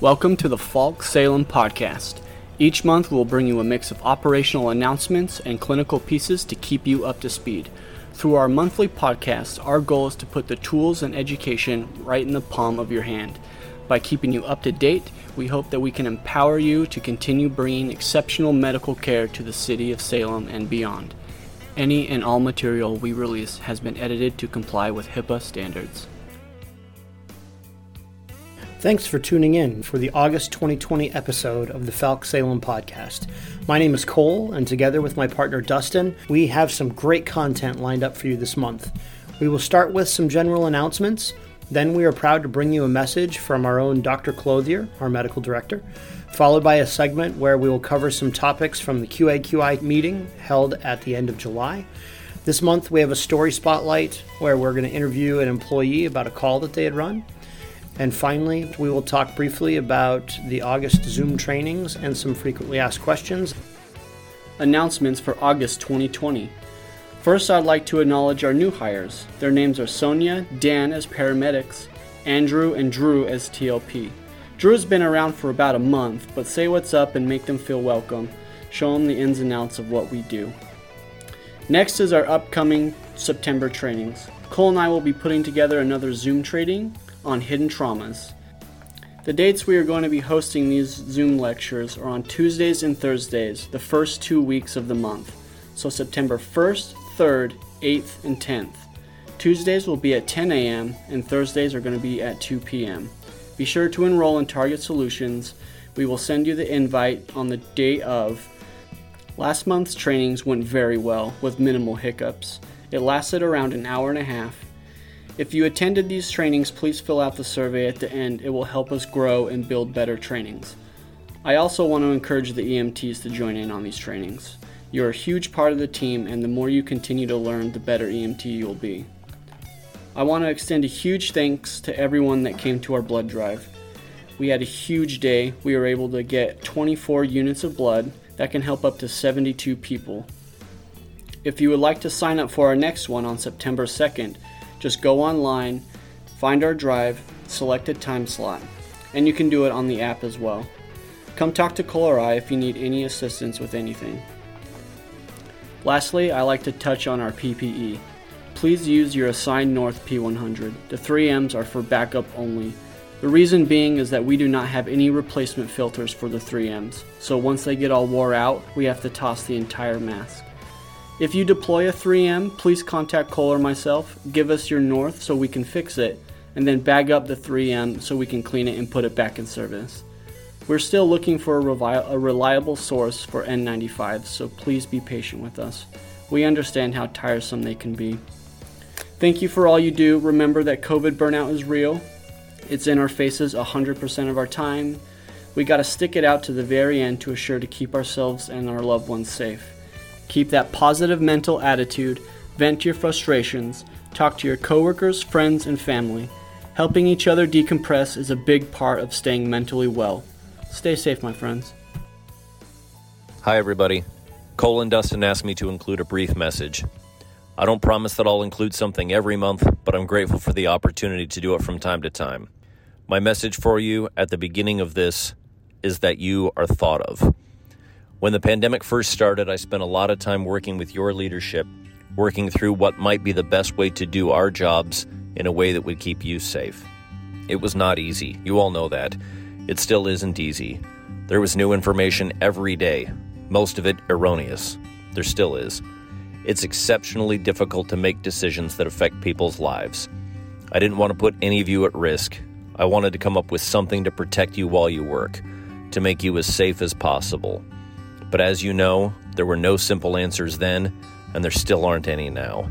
Welcome to the Falck Salem Podcast. Each month, we'll bring you a mix of operational announcements and clinical pieces to keep you up to speed. Through our monthly podcast, our goal is to put the tools and education right in the palm of your hand. By keeping you up to date, we hope that we can empower you to continue bringing exceptional medical care to the city of Salem and beyond. Any and all material we release has been edited to comply with HIPAA standards. Thanks for tuning in for the August 2020 episode of the Falck Salem podcast. My name is Cole, and together with my partner Dustin, we have some great content lined up for you this month. We will start with some general announcements. Then we are proud to bring you a message from our own Dr. Clothier, our medical director, followed by a segment where we will cover some topics from the QAQI meeting held at the end of July. This month we have a story spotlight where we're going to interview an employee about a call that they had run. And finally, we will talk briefly about the August Zoom trainings and some frequently asked questions. Announcements for August 2020. First, I'd like to acknowledge our new hires. Their names are Sonia, Dan as paramedics, Andrew, and Drew as TLP. Drew's been around for about a month, but say what's up and make them feel welcome. Show them the ins and outs of what we do. Next is our upcoming September trainings. Cole and I will be putting together another Zoom training on hidden traumas. The dates we are going to be hosting these Zoom lectures are on Tuesdays and Thursdays, the first two weeks of the month. So September 1st, 3rd, 8th, and 10th. Tuesdays will be at 10 a.m., and Thursdays are going to be at 2 p.m. Be sure to enroll in Target Solutions. We will send you the invite on the day of. Last month's trainings went very well with minimal hiccups. It lasted around an hour and a half. If you attended these trainings, please fill out the survey at the end. It will help us grow and build better trainings. I also want to encourage the EMTs to join in on these trainings. You're a huge part of the team, and the more you continue to learn, the better EMT you'll be. I want to extend a huge thanks to everyone that came to our blood drive. We had a huge day. We were able to get 24 units of blood that can help up to 72 people. If you would like to sign up for our next one on September 2nd, just go online, find our drive, select a time slot, and you can do it on the app as well. Come talk to Cole or I if you need any assistance with anything. Lastly, I like to touch on our PPE. Please use your assigned North P100. The 3Ms are for backup only. The reason being is that we do not have any replacement filters for the 3Ms, so once they get all wore out, we have to toss the entire mask. If you deploy a 3M, please contact Cole or myself, give us your North so we can fix it, and then bag up the 3M so we can clean it and put it back in service. We're still looking for a, revi- a reliable source for N95, so please be patient with us. We understand how tiresome they can be. Thank you for all you do. Remember that COVID burnout is real. It's in our faces 100% of our time. We got to stick it out to the very end to assure to keep ourselves and our loved ones safe. Keep that positive mental attitude, vent your frustrations, talk to your coworkers, friends, and family. Helping each other decompress is a big part of staying mentally well. Stay safe, my friends. Hi, everybody. Cole and Dustin asked me to include a brief message. I don't promise that I'll include something every month, but I'm grateful for the opportunity to do it from time to time. My message for you at the beginning of this is that you are thought of. When the pandemic first started, I spent a lot of time working with your leadership, working through what might be the best way to do our jobs in a way that would keep you safe. It was not easy. You all know that. It still isn't easy. There was new information every day, most of it erroneous. There still is. It's exceptionally difficult to make decisions that affect people's lives. I didn't want to put any of you at risk. I wanted to come up with something to protect you while you work, to make you as safe as possible. But as you know, there were no simple answers then, and there still aren't any now.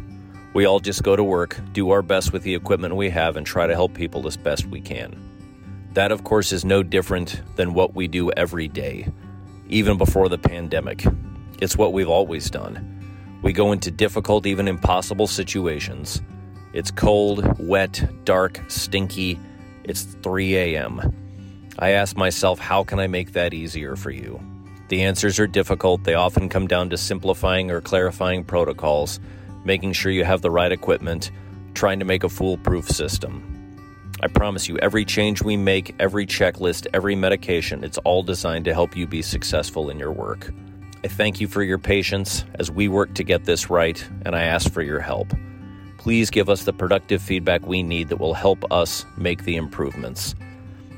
We all just go to work, do our best with the equipment we have, and try to help people as best we can. That, of course, is no different than what we do every day, even before the pandemic. It's what we've always done. We go into difficult, even impossible situations. It's cold, wet, dark, stinky. It's 3 a.m. I ask myself, how can I make that easier for you? The answers are difficult. They often come down to simplifying or clarifying protocols, making sure you have the right equipment, trying to make a foolproof system. I promise you, every change we make, every checklist, every medication, it's all designed to help you be successful in your work. I thank you for your patience as we work to get this right, and I ask for your help. Please give us the productive feedback we need that will help us make the improvements.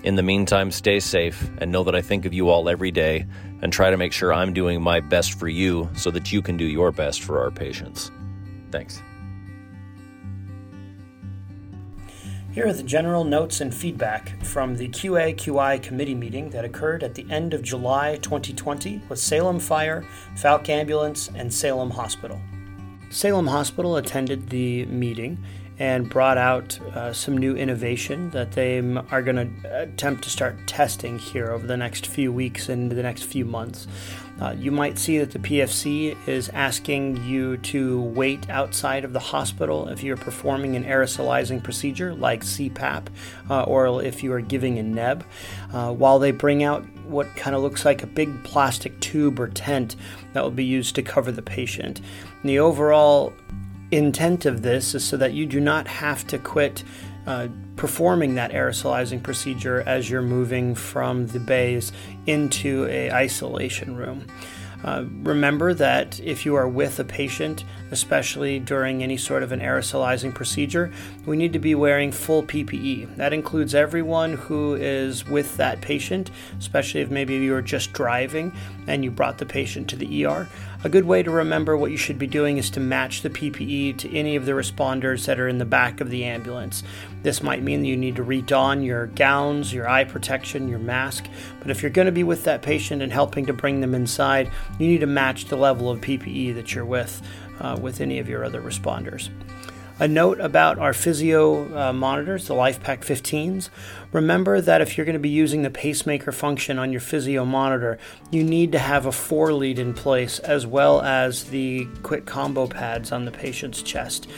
In the meantime, stay safe and know that I think of you all every day and try to make sure I'm doing my best for you so that you can do your best for our patients. Thanks. Here are the general notes and feedback from the QA/QI committee meeting that occurred at the end of July 2020 with Salem Fire, Falck Ambulance, and Salem Hospital. Salem Hospital attended the meeting and brought out uh, some new innovation that they are going to attempt to start testing here over the next few weeks and the next few months. Uh, you might see that the PFC is asking you to wait outside of the hospital if you're performing an aerosolizing procedure like CPAP uh, or if you are giving a neb, uh, while they bring out what kind of looks like a big plastic tube or tent that will be used to cover the patient. And the overall intent of this is so that you do not have to quit uh, performing that aerosolizing procedure as you're moving from the bays into a isolation room. Uh, remember that if you are with a patient, especially during any sort of an aerosolizing procedure, we need to be wearing full PPE. That includes everyone who is with that patient, especially if maybe you are just driving and you brought the patient to the ER. A good way to remember what you should be doing is to match the PPE to any of the responders that are in the back of the ambulance. This might mean that you need to redon your gowns, your eye protection, your mask, but if you're going to be with that patient and helping to bring them inside, you need to match the level of PPE that you're with uh, with any of your other responders. A note about our physio uh, monitors, the LifePak 15s. Remember that if you're going to be using the pacemaker function on your physio monitor, you need to have a four lead in place as well as the quick combo pads on the patient's chest.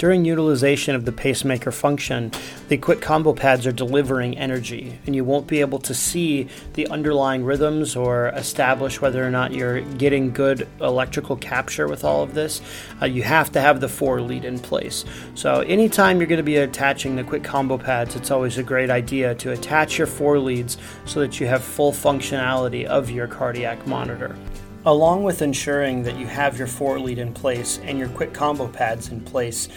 During utilization of the pacemaker function, the quick combo pads are delivering energy, and you won't be able to see the underlying rhythms or establish whether or not you're getting good electrical capture with all of this. Uh, you have to have the four lead in place. So, anytime you're going to be attaching the quick combo pads, it's always a great idea to attach your four leads so that you have full functionality of your cardiac monitor. Along with ensuring that you have your four lead in place and your quick combo pads in place,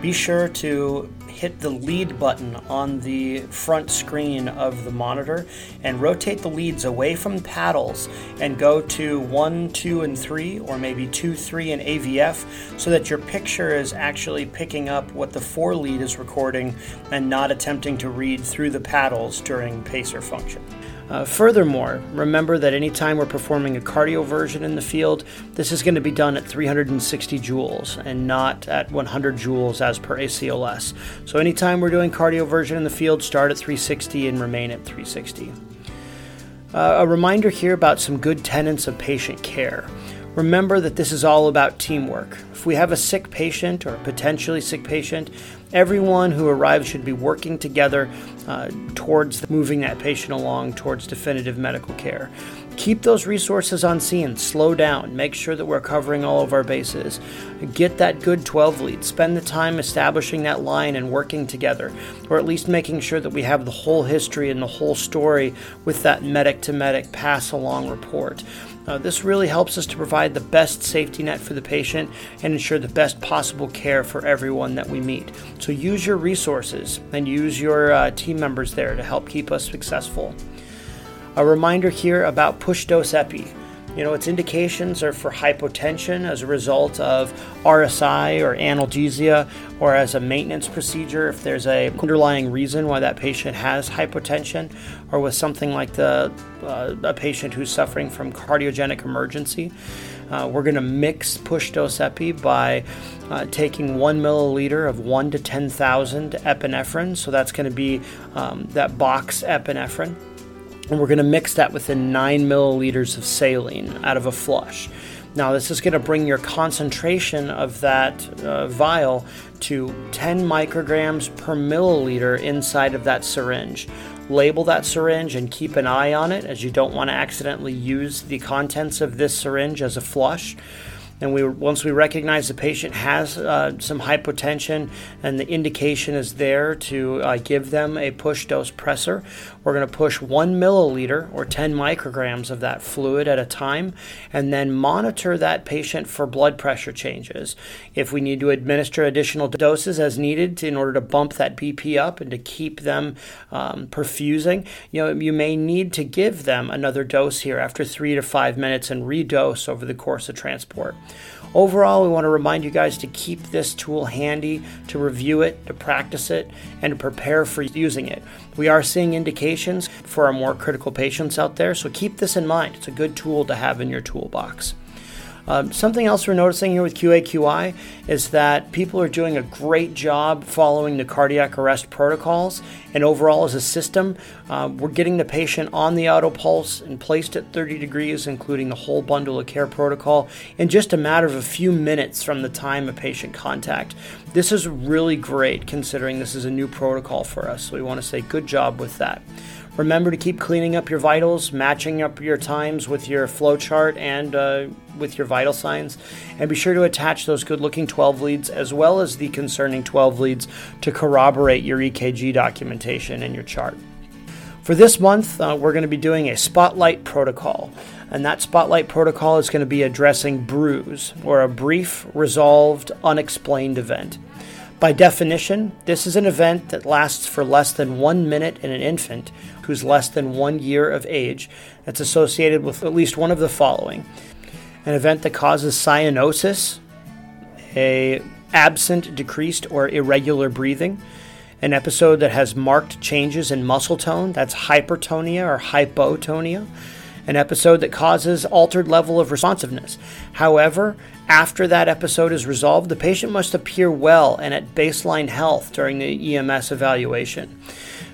be sure to hit the lead button on the front screen of the monitor and rotate the leads away from paddles and go to 1, 2, and 3, or maybe 2, 3, and AVF so that your picture is actually picking up what the 4 lead is recording and not attempting to read through the paddles during pacer function. Uh, furthermore, remember that anytime we're performing a cardioversion in the field, this is going to be done at 360 joules and not at 100 joules as per ACLS. So anytime we're doing cardioversion in the field, start at 360 and remain at 360. Uh, a reminder here about some good tenets of patient care. Remember that this is all about teamwork. If we have a sick patient or a potentially sick patient, everyone who arrives should be working together uh, towards moving that patient along towards definitive medical care. Keep those resources on scene, slow down, make sure that we're covering all of our bases. Get that good 12 lead, spend the time establishing that line and working together, or at least making sure that we have the whole history and the whole story with that medic to medic pass along report. Uh, this really helps us to provide the best safety net for the patient and ensure the best possible care for everyone that we meet. So use your resources and use your uh, team members there to help keep us successful. A reminder here about push dose epi. You know, its indications are for hypotension as a result of RSI or analgesia, or as a maintenance procedure if there's a underlying reason why that patient has hypotension, or with something like the uh, a patient who's suffering from cardiogenic emergency. Uh, we're going to mix push dose epi by uh, taking one milliliter of one to ten thousand epinephrine. So that's going to be um, that box epinephrine and we're going to mix that within 9 milliliters of saline out of a flush. Now, this is going to bring your concentration of that uh, vial to 10 micrograms per milliliter inside of that syringe. Label that syringe and keep an eye on it as you don't want to accidentally use the contents of this syringe as a flush. And we once we recognize the patient has uh, some hypotension and the indication is there to uh, give them a push dose pressor, we're going to push one milliliter or 10 micrograms of that fluid at a time and then monitor that patient for blood pressure changes. If we need to administer additional doses as needed in order to bump that BP up and to keep them um, perfusing, you know, you may need to give them another dose here after three to five minutes and redose over the course of transport. Overall, we want to remind you guys to keep this tool handy, to review it, to practice it, and to prepare for using it. We are seeing indications for our more critical patients out there, so keep this in mind. It's a good tool to have in your toolbox. Um, something else we're noticing here with QAQI is that people are doing a great job following the cardiac arrest protocols, and overall, as a system, uh, we're getting the patient on the auto pulse and placed at 30 degrees, including the whole bundle of care protocol, in just a matter of a few minutes from the time of patient contact. This is really great considering this is a new protocol for us, so we want to say good job with that. Remember to keep cleaning up your vitals, matching up your times with your flow chart and uh, with your vital signs, and be sure to attach those good looking 12 leads as well as the concerning 12 leads to corroborate your EKG documentation and your chart. For this month, uh, we're going to be doing a spotlight protocol, and that spotlight protocol is going to be addressing BRUE or a brief, resolved, unexplained event. By definition, this is an event that lasts for less than one minute in an infant who's less than one year of age that's associated with at least one of the following. An event that causes cyanosis, a absent, decreased, or irregular breathing, an episode that has marked changes in muscle tone, that's hypertonia or hypotonia, an episode that causes altered level of responsiveness. However, after that episode is resolved, the patient must appear well and at baseline health during the EMS evaluation.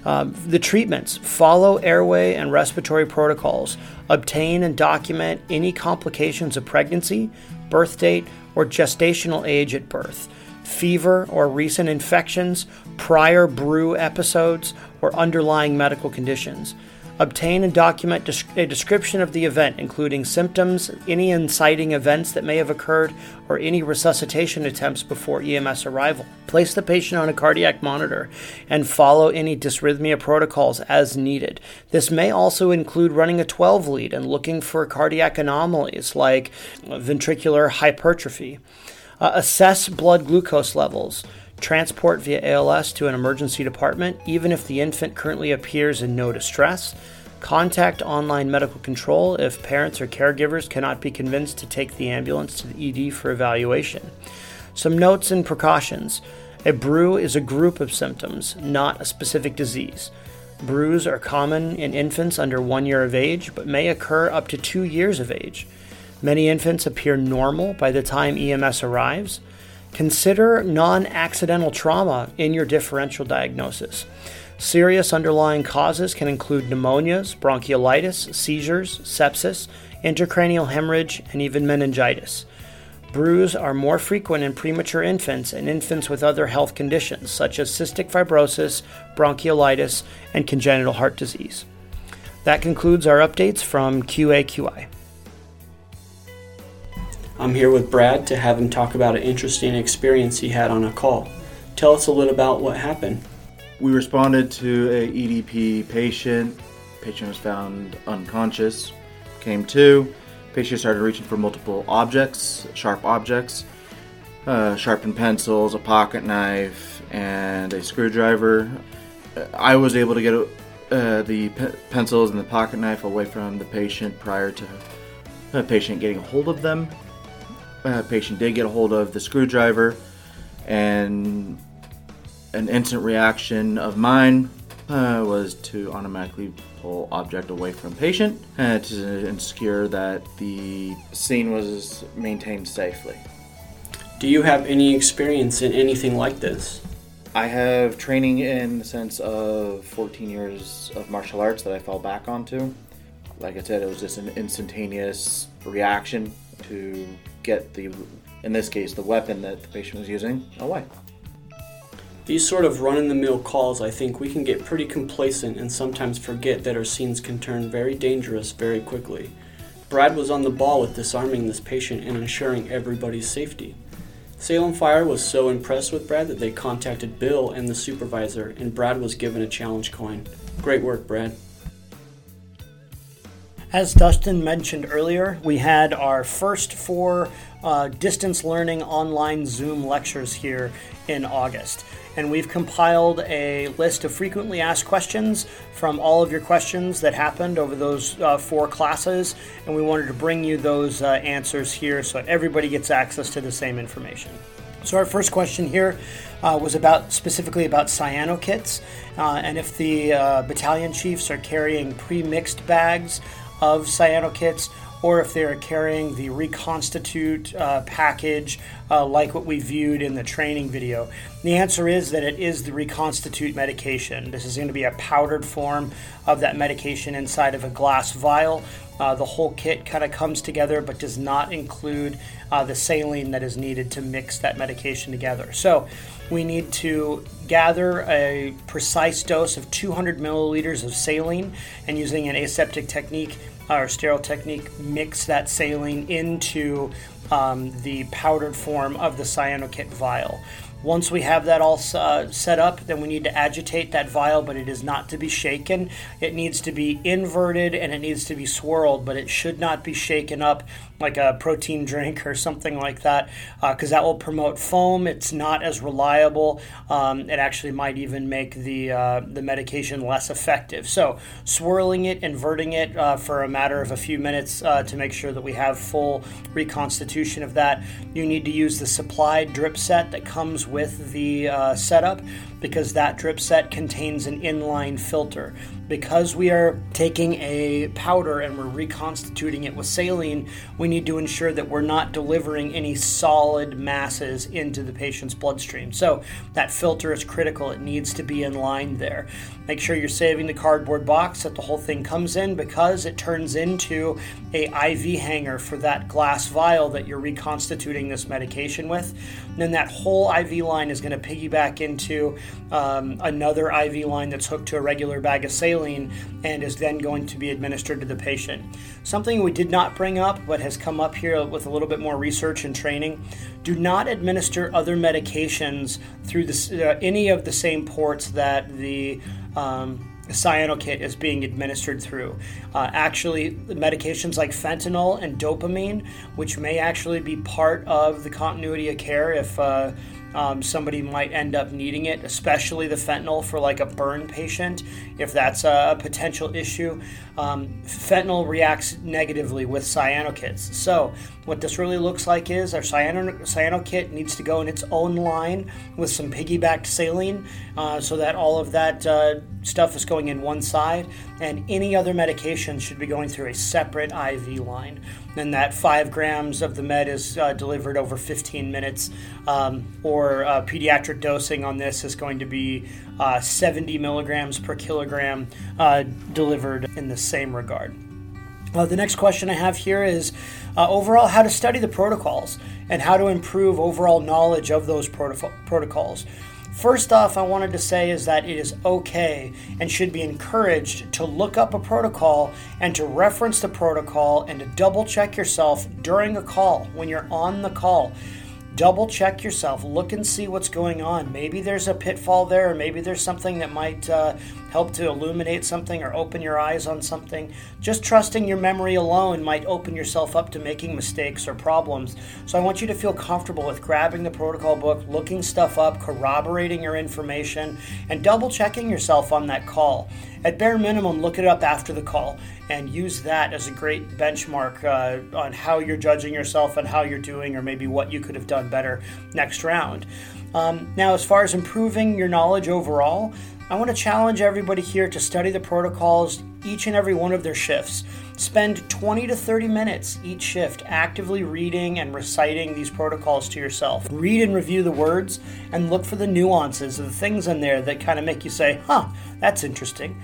Um, the treatments follow airway and respiratory protocols, obtain and document any complications of pregnancy, birth date, or gestational age at birth, fever or recent infections, prior BRUE episodes, or underlying medical conditions. Obtain and document a description of the event, including symptoms, any inciting events that may have occurred, or any resuscitation attempts before EMS arrival. Place the patient on a cardiac monitor and follow any dysrhythmia protocols as needed. This may also include running a 12 lead and looking for cardiac anomalies like ventricular hypertrophy. Uh, assess blood glucose levels transport via ALS to an emergency department, even if the infant currently appears in no distress, contact online medical control if parents or caregivers cannot be convinced to take the ambulance to the ED for evaluation. Some notes and precautions. A BRUE is a group of symptoms, not a specific disease. BRUEs are common in infants under one year of age, but may occur up to two years of age. Many infants appear normal by the time EMS arrives. Consider non accidental trauma in your differential diagnosis. Serious underlying causes can include pneumonias, bronchiolitis, seizures, sepsis, intracranial hemorrhage, and even meningitis. BRUEs are more frequent in premature infants and infants with other health conditions such as cystic fibrosis, bronchiolitis, and congenital heart disease. That concludes our updates from QAQI. I'm here with Brad to have him talk about an interesting experience he had on a call. Tell us a little about what happened. We responded to a EDP patient. Patient was found unconscious. Came to. Patient started reaching for multiple objects, sharp objects, uh, sharpened pencils, a pocket knife, and a screwdriver. I was able to get uh, the pe- pencils and the pocket knife away from the patient prior to the patient getting a hold of them uh, patient did get a hold of the screwdriver, and an instant reaction of mine uh, was to automatically pull object away from patient and to ensure that the scene was maintained safely. Do you have any experience in anything like this? I have training in the sense of 14 years of martial arts that I fell back onto. Like I said, it was just an instantaneous reaction to get the, in this case, the weapon that the patient was using away. These sort of run in the mill calls, I think we can get pretty complacent and sometimes forget that our scenes can turn very dangerous very quickly. Brad was on the ball with disarming this patient and ensuring everybody's safety. Salem Fire was so impressed with Brad that they contacted Bill and the supervisor, and Brad was given a challenge coin. Great work, Brad. As Dustin mentioned earlier, we had our first four uh, distance learning online Zoom lectures here in August. And we've compiled a list of frequently asked questions from all of your questions that happened over those uh, four classes. And we wanted to bring you those uh, answers here so everybody gets access to the same information. So, our first question here uh, was about specifically about cyano kits uh, and if the uh, battalion chiefs are carrying pre mixed bags of cyano kits or if they're carrying the reconstitute uh, package uh, like what we viewed in the training video. The answer is that it is the reconstitute medication. This is going to be a powdered form of that medication inside of a glass vial. Uh, the whole kit kind of comes together but does not include uh, the saline that is needed to mix that medication together. So we need to gather a precise dose of 200 milliliters of saline and using an aseptic technique or sterile technique, mix that saline into um, the powdered form of the cyanokit vial. Once we have that all uh, set up, then we need to agitate that vial, but it is not to be shaken. It needs to be inverted and it needs to be swirled, but it should not be shaken up like a protein drink or something like that, because uh, that will promote foam. It's not as reliable. Um, it actually might even make the uh, the medication less effective. So swirling it, inverting it uh, for a matter of a few minutes uh, to make sure that we have full reconstitution of that. You need to use the supplied drip set that comes with the uh, setup because that drip set contains an inline filter. Because we are taking a powder and we're reconstituting it with saline, we need to ensure that we're not delivering any solid masses into the patient's bloodstream. So that filter is critical. It needs to be in line there. Make sure you're saving the cardboard box that the whole thing comes in because it turns into a IV hanger for that glass vial that you're reconstituting this medication with. And then that whole IV line is going to piggyback into um, another IV line that's hooked to a regular bag of saline and is then going to be administered to the patient. Something we did not bring up but has come up here with a little bit more research and training do not administer other medications through the, uh, any of the same ports that the um, cyanokit is being administered through. Uh, actually, medications like fentanyl and dopamine, which may actually be part of the continuity of care if uh, um, somebody might end up needing it, especially the fentanyl for like a burn patient, if that's a potential issue. Um, fentanyl reacts negatively with cyanokits. So, what this really looks like is our cyano, cyanokit needs to go in its own line with some piggybacked saline uh, so that all of that uh, stuff is going in one side, and any other medication should be going through a separate IV line. Then that five grams of the med is uh, delivered over 15 minutes, um, or uh, pediatric dosing on this is going to be uh, 70 milligrams per kilogram uh, delivered in the same regard. The next question I have here is uh, overall how to study the protocols and how to improve overall knowledge of those protocol- protocols. First off, I wanted to say is that it is okay and should be encouraged to look up a protocol and to reference the protocol and to double check yourself during a call when you're on the call double check yourself look and see what's going on. Maybe there's a pitfall there or maybe there's something that might uh, help to illuminate something or open your eyes on something. Just trusting your memory alone might open yourself up to making mistakes or problems. So i want you to feel comfortable with grabbing the protocol book looking stuff up corroborating your information and double checking yourself on that call at bare minimum look it up after the call and use that as a great benchmark uh, on how you're judging yourself and how you're doing, or maybe what you could have done better next round. Um, now, as far as improving your knowledge overall, I want to challenge everybody here to study the protocols each and every one of their shifts. Spend 20 to 30 minutes each shift actively reading and reciting these protocols to yourself. Read and review the words and look for the nuances of the things in there that kind of make you say, huh, that's interesting.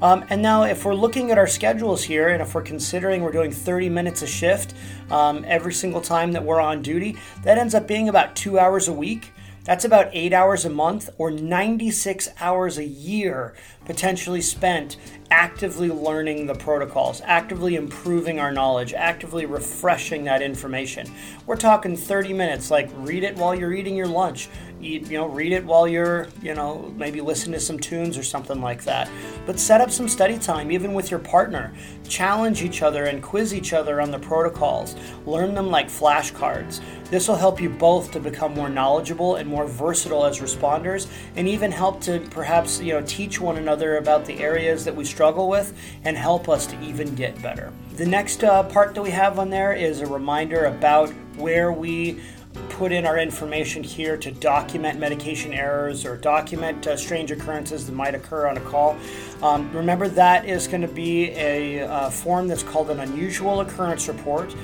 Um, and now, if we're looking at our schedules here, and if we're considering we're doing 30 minutes a shift um, every single time that we're on duty, that ends up being about two hours a week. That's about eight hours a month or 96 hours a year potentially spent actively learning the protocols, actively improving our knowledge, actively refreshing that information. We're talking 30 minutes, like read it while you're eating your lunch, eat, you know, read it while you're, you know, maybe listen to some tunes or something like that. But set up some study time, even with your partner. Challenge each other and quiz each other on the protocols. Learn them like flashcards. This will help you both to become more knowledgeable and more versatile as responders, and even help to perhaps, you know, teach one another about the areas that we struggle with and help us to even get better. The next uh, part that we have on there is a reminder about where we put in our information here to document medication errors or document uh, strange occurrences that might occur on a call. Um, remember, that is going to be a uh, form that's called an unusual occurrence report,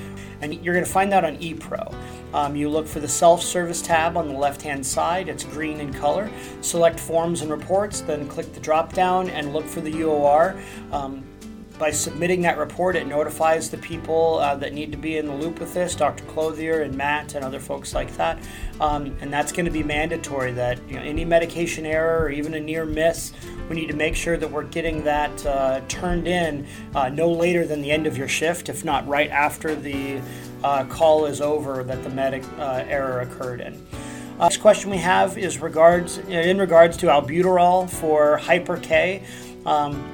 and you're going to find that on ePro. Um, you look for the self service tab on the left hand side, it's green in color. Select Forms and Reports, then click the drop down and look for the UOR. Um, by submitting that report, it notifies the people uh, that need to be in the loop with this, Dr. Clothier and Matt and other folks like that. Um, and that's going to be mandatory that you know, any medication error or even a near miss, we need to make sure that we're getting that uh, turned in uh, no later than the end of your shift, if not right after the uh, call is over that the medic uh, error occurred in. Uh, next question we have is regards in regards to albuterol for hyper K. Um,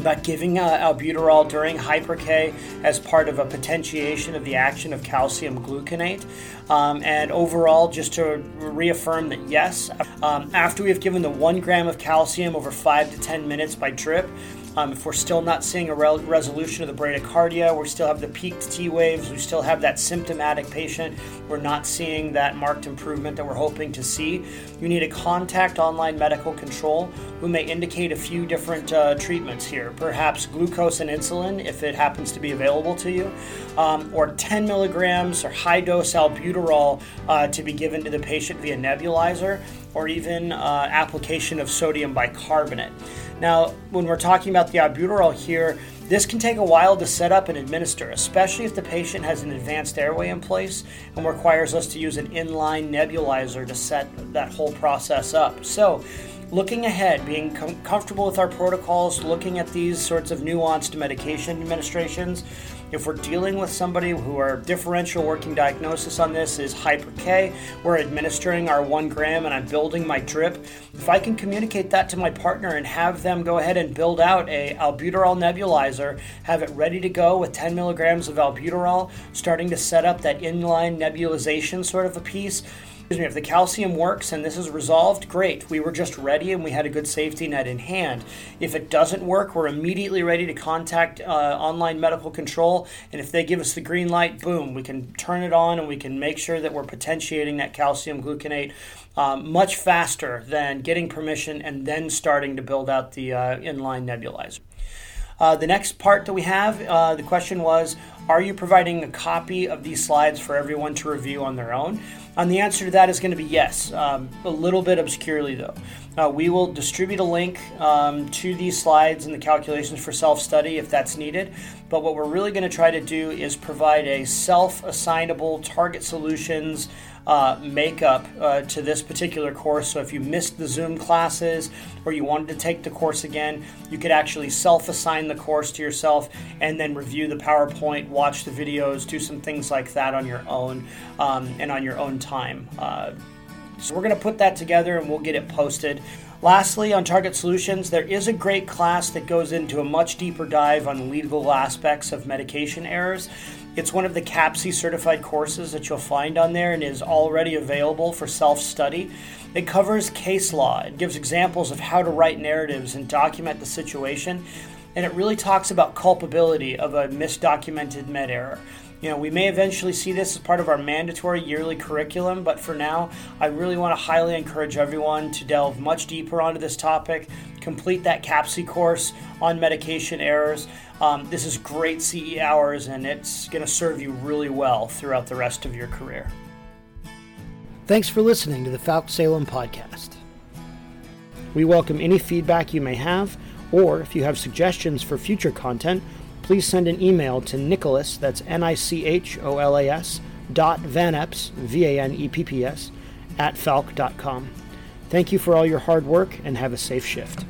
about giving uh, albuterol during hyper-K as part of a potentiation of the action of calcium gluconate. Um, and overall, just to reaffirm that yes, um, after we have given the one gram of calcium over five to 10 minutes by drip, um, if we're still not seeing a re- resolution of the bradycardia, we still have the peaked T waves, we still have that symptomatic patient, we're not seeing that marked improvement that we're hoping to see, you need to contact online medical control who may indicate a few different uh, treatments here. Perhaps glucose and insulin if it happens to be available to you, um, or 10 milligrams or high dose albuterol uh, to be given to the patient via nebulizer, or even uh, application of sodium bicarbonate. Now, when we're talking about the albuterol here, this can take a while to set up and administer, especially if the patient has an advanced airway in place and requires us to use an inline nebulizer to set that whole process up. So, looking ahead, being com- comfortable with our protocols, looking at these sorts of nuanced medication administrations, if we're dealing with somebody who our differential working diagnosis on this is hyper K, we're administering our one gram and I'm building my drip. If I can communicate that to my partner and have them go ahead and build out a albuterol nebulizer, have it ready to go with 10 milligrams of albuterol, starting to set up that inline nebulization sort of a piece excuse me, if the calcium works and this is resolved, great. We were just ready and we had a good safety net in hand. If it doesn't work, we're immediately ready to contact uh, online medical control. And if they give us the green light, boom, we can turn it on and we can make sure that we're potentiating that calcium gluconate um, much faster than getting permission and then starting to build out the uh, inline nebulizer. Uh, the next part that we have, uh, the question was, are you providing a copy of these slides for everyone to review on their own? And the answer to that is going to be yes, um, a little bit obscurely though. Uh, we will distribute a link um, to these slides and the calculations for self study if that's needed. But what we're really going to try to do is provide a self assignable target solutions uh, makeup uh, to this particular course. So if you missed the Zoom classes or you wanted to take the course again, you could actually self assign the course to yourself and then review the PowerPoint, watch the videos, do some things like that on your own um, and on your own time. Uh, so we're going to put that together and we'll get it posted. Lastly, on Target Solutions, there is a great class that goes into a much deeper dive on legal aspects of medication errors. It's one of the CAPCE certified courses that you'll find on there and is already available for self study. It covers case law, it gives examples of how to write narratives and document the situation, and it really talks about culpability of a misdocumented med error. You know, we may eventually see this as part of our mandatory yearly curriculum, but for now, I really want to highly encourage everyone to delve much deeper onto this topic, complete that CAPCE course on medication errors. Um, this is great CE hours, and it's going to serve you really well throughout the rest of your career. Thanks for listening to the Falck Salem podcast. We welcome any feedback you may have, or if you have suggestions for future content, please send an email to Nicholas, that's N I C H O L A S, dot Vanepps, V A N E P P S, at falck.com. Thank you for all your hard work and have a safe shift.